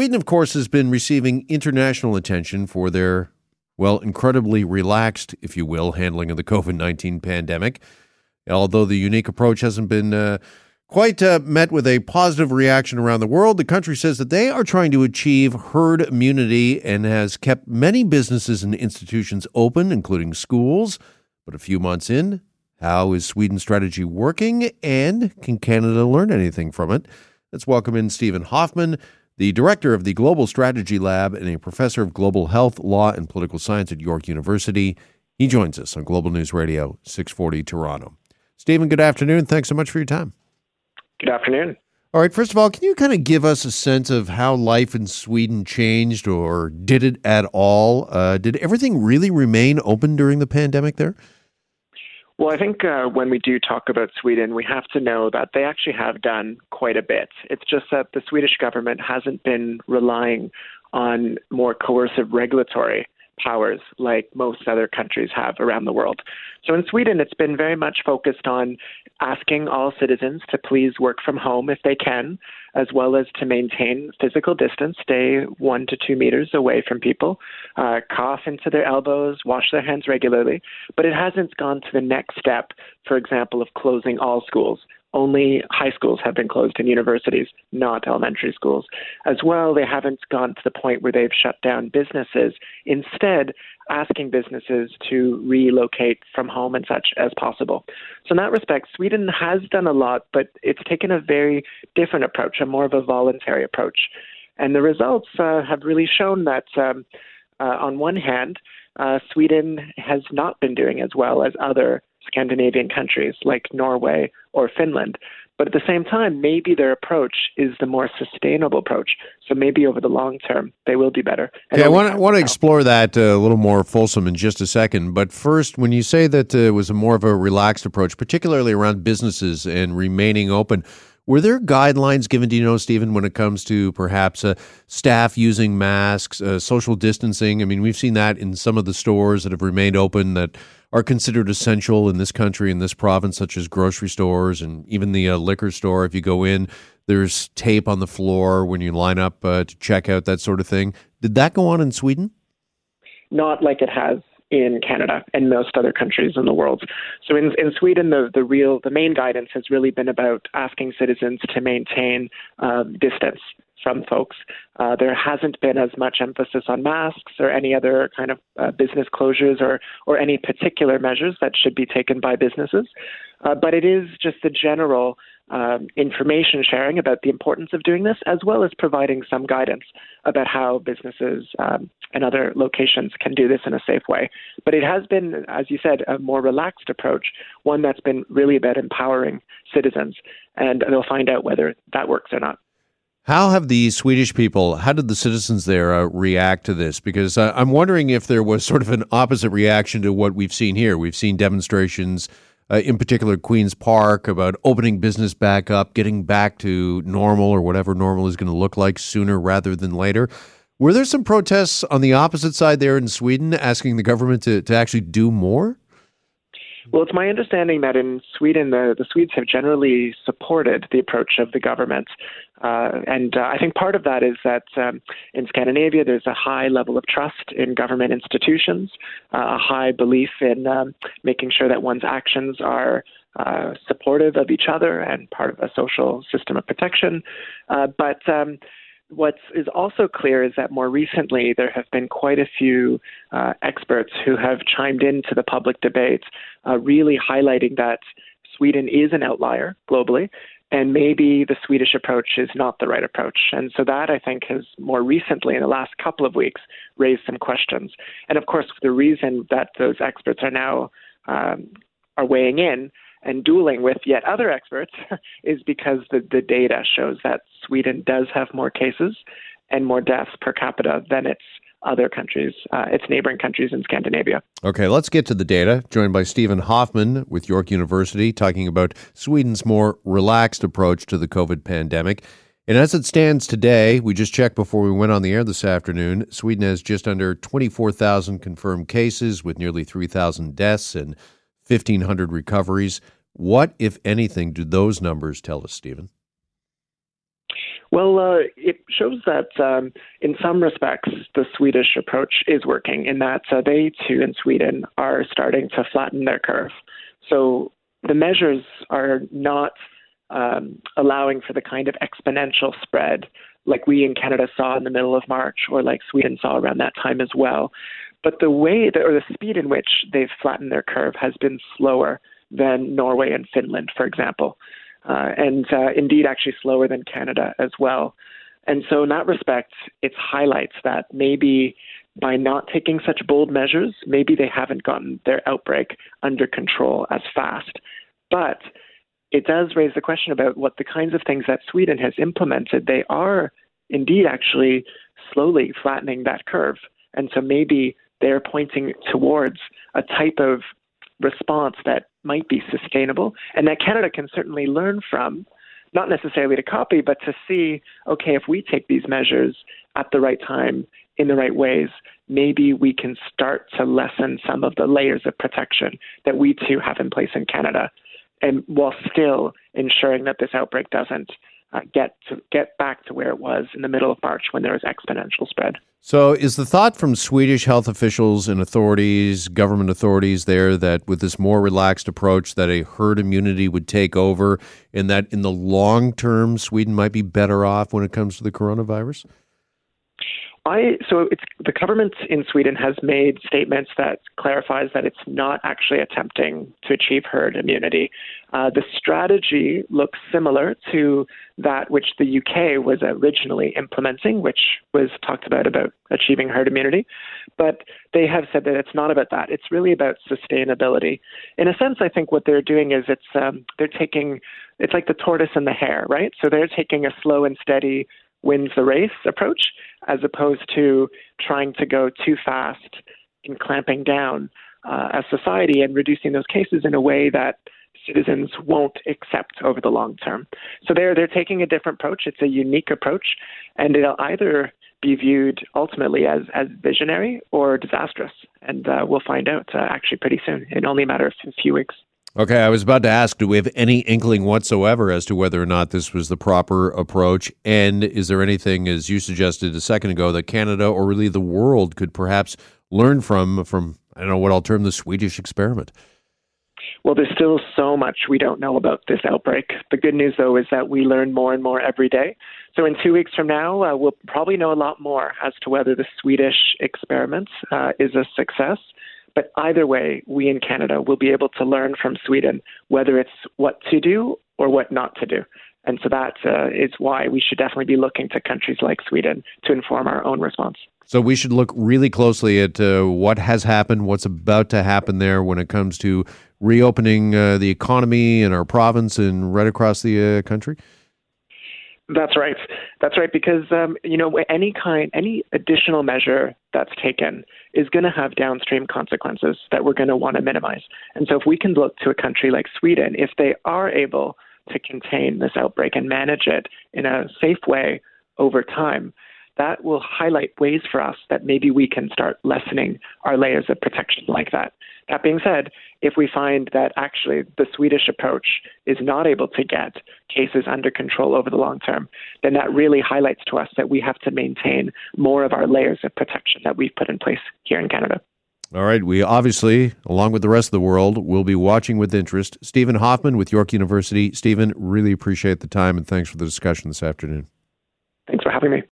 Sweden, of course, has been receiving international attention for their, well, incredibly relaxed, if you will, handling of the COVID 19 pandemic. Although the unique approach hasn't been uh, quite uh, met with a positive reaction around the world, the country says that they are trying to achieve herd immunity and has kept many businesses and institutions open, including schools. But a few months in, how is Sweden's strategy working, and can Canada learn anything from it? Let's welcome in Steven Hoffman, the director of the Global Strategy Lab and a professor of global health, law, and political science at York University. He joins us on Global News Radio 640 Toronto. Steven, good afternoon. Thanks so much for your time. Good afternoon. All right, first of all, can you kind of give us a sense of how life in Sweden changed, or did it at all? Uh, did everything really remain open during the pandemic there? Well, I think uh, when we do talk about Sweden, we have to know that they actually have done quite a bit. It's just that the Swedish government hasn't been relying on more coercive regulatory powers like most other countries have around the world. So in Sweden, it's been very much focused on asking all citizens to please work from home if they can, as well as to maintain physical distance, stay one to two meters away from people, uh, cough into their elbows, wash their hands regularly. But it hasn't gone to the next step, for example, of closing all schools only high schools have been closed and universities, not elementary schools. As well, they haven't gone to the point where they've shut down businesses. Instead, asking businesses to relocate from home and such as possible. So, in that respect, Sweden has done a lot, but it's taken a very different approach, a more of a voluntary approach. And the results uh, have really shown that, um, uh, on one hand, uh, Sweden has not been doing as well as other Scandinavian countries like Norway or Finland. But at the same time, maybe their approach is the more sustainable approach. So maybe over the long term, they will be better. Okay, I want to, want to explore that uh, a little more fulsome in just a second. But first, when you say that uh, it was a more of a relaxed approach, particularly around businesses and remaining open, were there guidelines given, do you know, Steven, when it comes to perhaps uh, staff using masks, uh, social distancing? I mean, we've seen that in some of the stores that have remained open that are considered essential in this country, in this province, such as grocery stores and even the uh, liquor store. If you go in, there's tape on the floor when you line up uh, to check out, that sort of thing. Did that go on in Sweden? Not like it has in Canada and most other countries in the world. So in, in Sweden, the, the real the main guidance has really been about asking citizens to maintain uh, distance from folks. Uh, there hasn't been as much emphasis on masks or any other kind of uh, business closures or, or any particular measures that should be taken by businesses. Uh, but it is just the general um, information sharing about the importance of doing this, as well as providing some guidance about how businesses um, and other locations can do this in a safe way. But it has been, as you said, a more relaxed approach, one that's been really about empowering citizens, and they'll find out whether that works or not. How have the Swedish people, how did the citizens there uh, react to this? Because uh, I'm wondering if there was sort of an opposite reaction to what we've seen here. We've seen demonstrations, uh, in particular Queen's Park, about opening business back up, getting back to normal or whatever normal is going to look like sooner rather than later. Were there some protests on the opposite side there in Sweden asking the government to, to actually do more? Well, it's my understanding that in Sweden, the, the Swedes have generally supported the approach of the government. Uh, and uh, I think part of that is that um, in Scandinavia, there's a high level of trust in government institutions, uh, a high belief in um, making sure that one's actions are uh, supportive of each other and part of a social system of protection. Uh, but um, what is also clear is that more recently there have been quite a few uh, experts who have chimed into the public debate, uh, really highlighting that Sweden is an outlier globally, and maybe the Swedish approach is not the right approach. And so that I think has more recently, in the last couple of weeks, raised some questions. And of course, the reason that those experts are now um, are weighing in and dueling with yet other experts is because the, the data shows that Sweden does have more cases and more deaths per capita than its other countries, uh, its neighboring countries in Scandinavia. Okay, let's get to the data. Joined by Steven Hoffman with York University, talking about Sweden's more relaxed approach to the COVID pandemic. And as it stands today, we just checked before we went on the air this afternoon, Sweden has just under 24,000 confirmed cases with nearly 3,000 deaths and 1,500 recoveries. What, if anything, do those numbers tell us, Steven? Well, uh, it shows that um, in some respects the Swedish approach is working in that uh, they too in Sweden are starting to flatten their curve. So the measures are not um, allowing for the kind of exponential spread like we in Canada saw in the middle of March or like Sweden saw around that time as well. But the way that, or the speed in which they've flattened their curve has been slower than Norway and Finland, for example, uh, and uh, indeed actually slower than Canada as well. And so, in that respect, it highlights that maybe by not taking such bold measures, maybe they haven't gotten their outbreak under control as fast. But it does raise the question about what the kinds of things that Sweden has implemented. They are indeed actually slowly flattening that curve. And so maybe they're pointing towards a type of response that might be sustainable and that Canada can certainly learn from, not necessarily to copy, but to see, okay, if we take these measures at the right time, in the right ways, maybe we can start to lessen some of the layers of protection that we too have in place in Canada. And while still ensuring that this outbreak doesn't uh, get to get back to where it was in the middle of March when there was exponential spread. So, is the thought from Swedish health officials and authorities, government authorities there, that with this more relaxed approach, that a herd immunity would take over, and that in the long term, Sweden might be better off when it comes to the coronavirus? I so it's the government in Sweden has made statements that clarifies that it's not actually attempting to achieve herd immunity. Uh, the strategy looks similar to that which the UK was originally implementing, which was talked about about achieving herd immunity, but they have said that it's not about that. It's really about sustainability. In a sense, I think what they're doing is it's um, they're taking it's like the tortoise and the hare, right? So they're taking a slow and steady wins the race approach, as opposed to trying to go too fast in clamping down uh, a society and reducing those cases in a way that citizens won't accept over the long term. So they're they're taking a different approach. It's a unique approach, and it'll either be viewed ultimately as as visionary or disastrous. And uh, we'll find out uh, actually pretty soon, in only a matter of a few weeks. Okay, I was about to ask do we have any inkling whatsoever as to whether or not this was the proper approach? And is there anything, as you suggested a second ago, that Canada or really the world could perhaps learn from, from I don't know what I'll term the Swedish experiment? Well, there's still so much we don't know about this outbreak. The good news, though, is that we learn more and more every day. So, in two weeks from now, uh, we'll probably know a lot more as to whether the Swedish experiment uh, is a success. But either way, we in Canada will be able to learn from Sweden whether it's what to do or what not to do. And so that uh, is why we should definitely be looking to countries like Sweden to inform our own response. So we should look really closely at uh, what has happened, what's about to happen there when it comes to reopening uh, the economy in our province and right across the uh, country. That's right. That's right. Because um, you know any kind, any additional measure that's taken is going to have downstream consequences that we're going to want to minimize. And so, if we can look to a country like Sweden, if they are able to contain this outbreak and manage it in a safe way over time, that will highlight ways for us that maybe we can start lessening our layers of protection like that. That being said, if we find that actually the Swedish approach is not able to get cases under control over the long term, then that really highlights to us that we have to maintain more of our layers of protection that we've put in place here in Canada. All right. We obviously, along with the rest of the world, will be watching with interest. Steven Hoffman with York University. Steven, really appreciate the time and thanks for the discussion this afternoon. Thanks for having me.